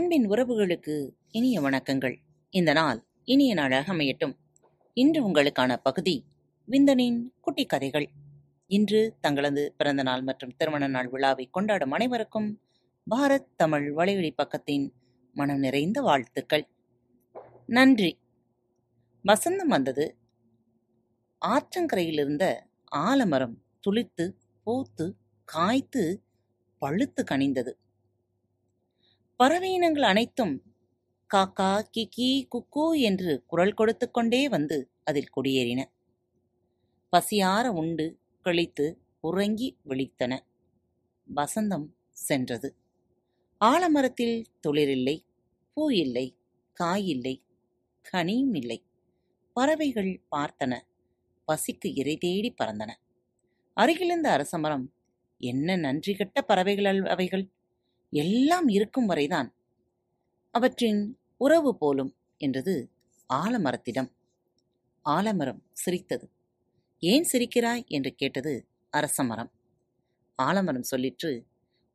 அன்பின் உறவுகளுக்கு இனிய வணக்கங்கள். இந்த நாள் இனிய நாளாக அமையட்டும். இன்று உங்களுக்கான பகுதி விந்தனின் குட்டி கதைகள். இன்று தங்களது பிறந்த நாள் மற்றும் திருமண நாள் விழாவை கொண்டாடும் அனைவருக்கும் பாரத் தமிழ் வலையொலி பக்கத்தின் மனம் நிறைந்த வாழ்த்துக்கள். நன்றி. வசந்தம் வந்தது. ஆற்றங்கரையில் இருந்த ஆலமரம் துளித்து பூத்து காய்த்து பழுத்து கனிந்தது. பறவையினங்கள் அனைத்தும் காக்கா கிக்கி குக்கு என்று குரல் கொடுத்து கொண்டே வந்து அதில் குடியேறின. பசியார உண்டு கழித்து உறங்கி விழித்தன. வசந்தம் சென்றது. ஆலமரத்தில் துளிரில்லை பூ இல்லை காயில்லை கனியும் இல்லை பறவைகள் பார்த்தன. பசிக்கு இறை தேடி பறந்தன. அருகிலிருந்த அரசமரம் என்ன நன்றி கெட்ட பறவைகள் அல்- அவைகள்? எல்லாம் இருக்கும் வரைதான் அவற்றின் உறவு போலும் என்றது ஆலமரத்திடம். ஆலமரம் சிரித்தது. ஏன் சிரிக்கிறாய்? என்று கேட்டது அரசமரம் ஆலமரம் சொல்லிற்று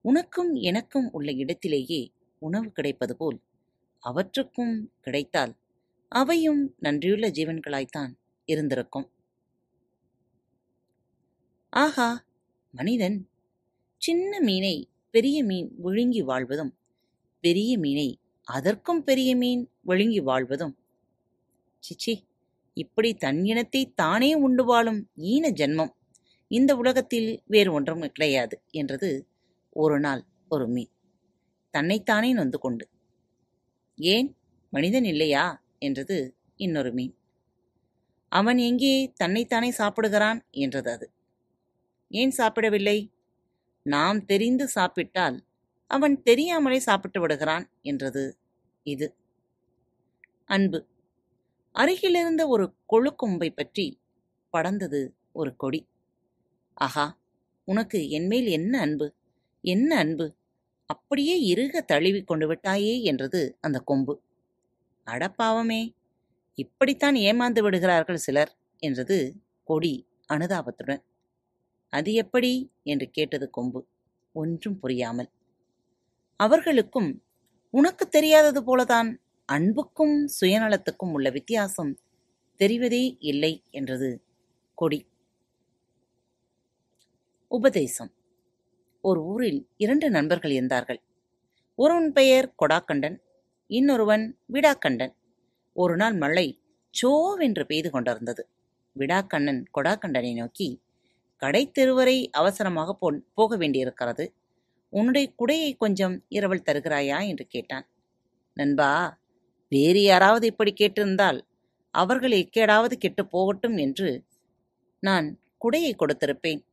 உனக்கும் எனக்கும் உள்ள இடத்திலேயே உணவு கிடைப்பது போல் அவற்றுக்கும் கிடைத்தால் அவையும் நன்றியுள்ள ஜீவன்களாய்த்தான் இருந்திருக்கும். ஆஹா மனிதன் சின்ன மீனை பெரிய மீன் விழுங்கி வாழ்வதும் பெரிய மீனை அதற்கும் பெரிய மீன் விழுங்கி வாழ்வதும். சிச்சி இப்படி தன் இனத்தை தானே உண்டு வாழும் ஈன ஜென்மம் இந்த உலகத்தில் வேறு ஒன்றும் கிடையாது என்றது ஒரு நாள் ஒரு மீன். தன்னைத்தானே நொந்து கொண்டு ஏன் மனிதன் இல்லையா? என்றது இன்னொரு மீன். அவன் எங்கே தன்னைத்தானே சாப்பிடுகிறான்? என்றது அது. ஏன் சாப்பிடவில்லை? நாம் தெரிந்து சாப்பிட்டால் அவன் தெரியாமலே சாப்பிட்டு விடுகிறான் என்றது இது. அன்பு. அருகிலிருந்த ஒரு கொழுக்கொம்பை பற்றி படர்ந்தது ஒரு கொடி. ஆஹா உனக்கு என்மேல் என்ன அன்பு? என்ன அன்பு? அப்படியே இறுக தழுவி கொண்டு விட்டாயே என்றது அந்த கொம்பு. அடப்பாவமே இப்படித்தான் ஏமாந்து விடுகிறார்கள் சிலர் என்றது கொடி அனுதாபத்துடன். அது எப்படி? என்று கேட்டது கொம்பு. ஒன்றும் புரியாமல். அவர்களுக்கும் உனக்கு தெரியாதது போலதான் அன்புக்கும் சுயநலத்துக்கும் உள்ள வித்தியாசம் தெரிவதே இல்லை என்றது கொடி. உபதேசம். ஒரு ஊரில் இரண்டு நண்பர்கள் இருந்தார்கள். ஒருவன் பெயர் கொடாக்கண்டன் இன்னொருவன் விடாக்கண்டன். ஒரு நாள் மழை சோவென்று பெய்து கொண்டிருந்தது. விடாக்கண்ணன் கொடாக்கண்டனை நோக்கி கடை தெருவரை அவசரமாக போ போக வேண்டியிருக்கிறது. உன்னுடைய குடையை கொஞ்சம் இரவல் தருகிறாயா? என்று கேட்டான். நண்பா வேறு யாராவது இப்படி கேட்டிருந்தால் அவர்கள் எக்கேடாவது கெட்டுப் போகட்டும் என்று நான் குடையை கொடுத்திருப்பேன்.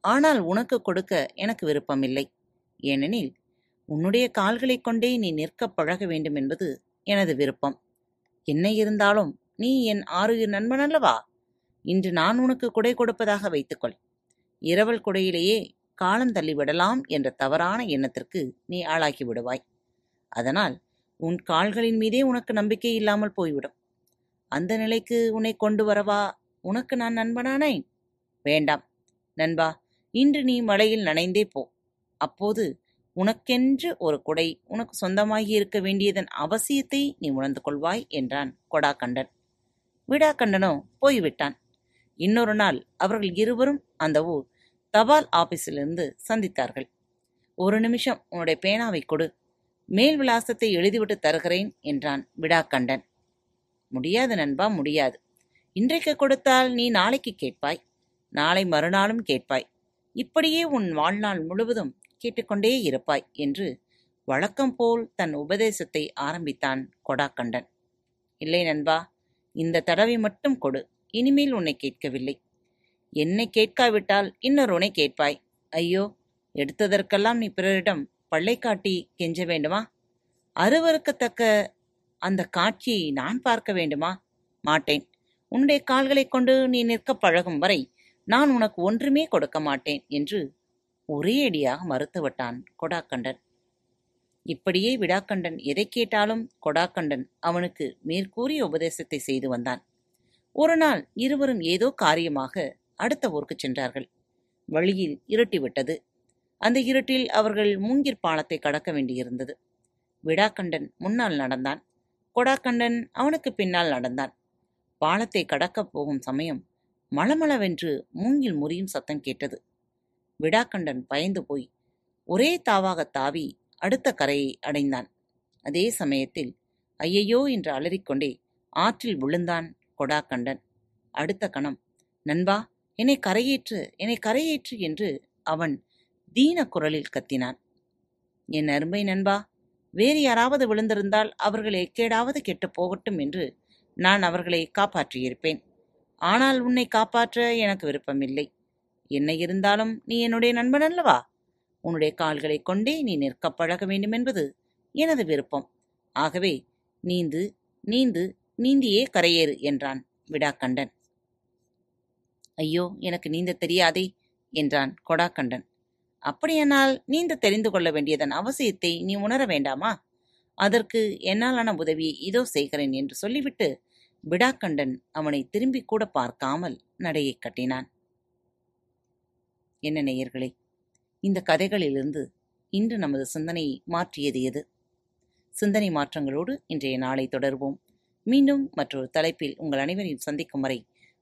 ஆனால் உனக்கு கொடுக்க எனக்கு விருப்பமில்லை. ஏனெனில் உன்னுடைய கால்களைக் கொண்டே நீ நிற்கப் பழக வேண்டும் என்பது எனது விருப்பம். என்ன இருந்தாலும் நீ என் ஆறு நண்பன் அல்லவா? இன்று நான் உனக்கு குடை கொடுப்பதாக வைத்துக்கொள். இரவல் குடையிலேயே காலம் தள்ளிவிடலாம் என்ற தவறான எண்ணத்திற்கு நீ ஆளாக்கி விடுவாய். அதனால் உன் கால்களின் மீதே உனக்கு நம்பிக்கை இல்லாமல் போய்விடும். அந்த நிலைக்கு உன்னை கொண்டு வரவா? உனக்கு நான் நண்பனானேன்? வேண்டாம். நண்பா இன்று நீ மழையில் நனைந்தே போ. அப்போது உனக்கென்று ஒரு குடை உனக்கு சொந்தமாகி இருக்க வேண்டியதன் அவசியத்தை நீ உணர்ந்து கொள்வாய் என்றான் கொடாக்கண்டன். விடாக்கண்டனோ போய்விட்டான். இன்னொரு நாள் அவர்கள் இருவரும் அந்த ஊர் தபால் ஆபீஸிலிருந்து சந்தித்தார்கள். ஒரு நிமிஷம் உன்னுடைய பேனாவை கொடு. மேல் விலாசத்தை எழுதிவிட்டு தருகிறேன் என்றான் விடாக்கண்டன். முடியாது நண்பா முடியாது. இன்றைக்கு கொடுத்தால் நீ நாளைக்கு கேட்பாய். நாளை மறுநாளும் கேட்பாய். இப்படியே உன் வாழ்நாள் முழுவதும் கேட்டுக்கொண்டே இருப்பாய் என்று வழக்கம் போல் தன் உபதேசத்தை ஆரம்பித்தான் கொடாக்கண்டன். இல்லை நண்பா இந்த தடவை மட்டும் கொடு. இனிமேல் உன்னை கேட்கவில்லை. என்னை கேட்காவிட்டால் இன்னொருவனை கேட்பாய். ஐயோ எடுத்ததற்கெல்லாம் நீ பிறரிடம் பள்ளை காட்டி கெஞ்ச வேண்டுமா? அருவருக்கத்தக்க அந்த காட்சியை நான் பார்க்க வேண்டுமா? மாட்டேன். உன்னுடைய கால்களைக் கொண்டு நீ நிற்கப் பழகும் வரை நான் உனக்கு ஒன்றுமே கொடுக்க மாட்டேன் என்று ஒரே அடியாக மறுத்துவிட்டான் கொடாக்கண்டன். இப்படியே விடாக்கண்டன் எதை கேட்டாலும் கொடாக்கண்டன் அவனுக்கு மேற்கூறிய உபதேசத்தை செய்து வந்தான். ஒரு நாள் இருவரும் ஏதோ காரியமாக அடுத்த ஊருக்குச் சென்றார்கள். வழியில் இருட்டிவிட்டது அந்த இருட்டில் அவர்கள் மூங்கிற் பாலத்தை கடக்க வேண்டியிருந்தது. விடாக்கண்டன் முன்னால் நடந்தான். கொடாக்கண்டன் அவனுக்கு பின்னால் நடந்தான். பாலத்தை கடக்கப் போகும் சமயம் மளமளவென்று மூங்கில் முறியும் சத்தம் கேட்டது. விடாக்கண்டன் பயந்து போய் ஒரே தாவாக தாவி அடுத்த கரையை அடைந்தான். அதே சமயத்தில் ஐயையோ என்று அலறிக்கொண்டே ஆற்றில் விழுந்தான் கொடாக்கண்டன். அடுத்த கணம் நண்பா என்னை கரையேற்று என்னை கரையேற்று என்று அவன் தீன குரலில் கத்தினான். என் அருமை நண்பா வேறு யாராவது விழுந்திருந்தால் அவர்கள் எக்கேடாவது கெட்டுப் போகட்டும் என்று நான் அவர்களை காப்பாற்றியிருப்பேன். ஆனால் உன்னை காப்பாற்ற எனக்கு விருப்பமில்லை. என்ன இருந்தாலும் நீ என்னுடைய நண்பன் அல்லவா? உன்னுடைய கால்களைக் கொண்டே நீ நிற்க பழக வேண்டும் என்பது எனது விருப்பம். ஆகவே நீந்து நீந்து நீந்தியே கரையேறு என்றான் விடாக்கண்டன். ஐயோ எனக்கு நீந்த தெரியாதே என்றான் கொடாக்கண்டன். அப்படியானால் நீந்த தெரிந்து கொள்ள வேண்டியதன் அவசியத்தை நீ உணர வேண்டாமா? அதற்கு என்னாலான உதவியை இதோ செய்கிறேன் என்று சொல்லிவிட்டு விடாக்கண்டன் அவனை திரும்பிக் கூட பார்க்காமல் நடையைக் கட்டினான். என்ன நேயர்களே இந்த கதைகளிலிருந்து இன்று நமது சிந்தனையை மாற்றியது எது? சிந்தனை மாற்றங்களோடு இன்றைய நாளை தொடர்வோம். மீண்டும் மற்றொரு தலைப்பில் உங்கள் அனைவரையும் சந்திக்கும் வரை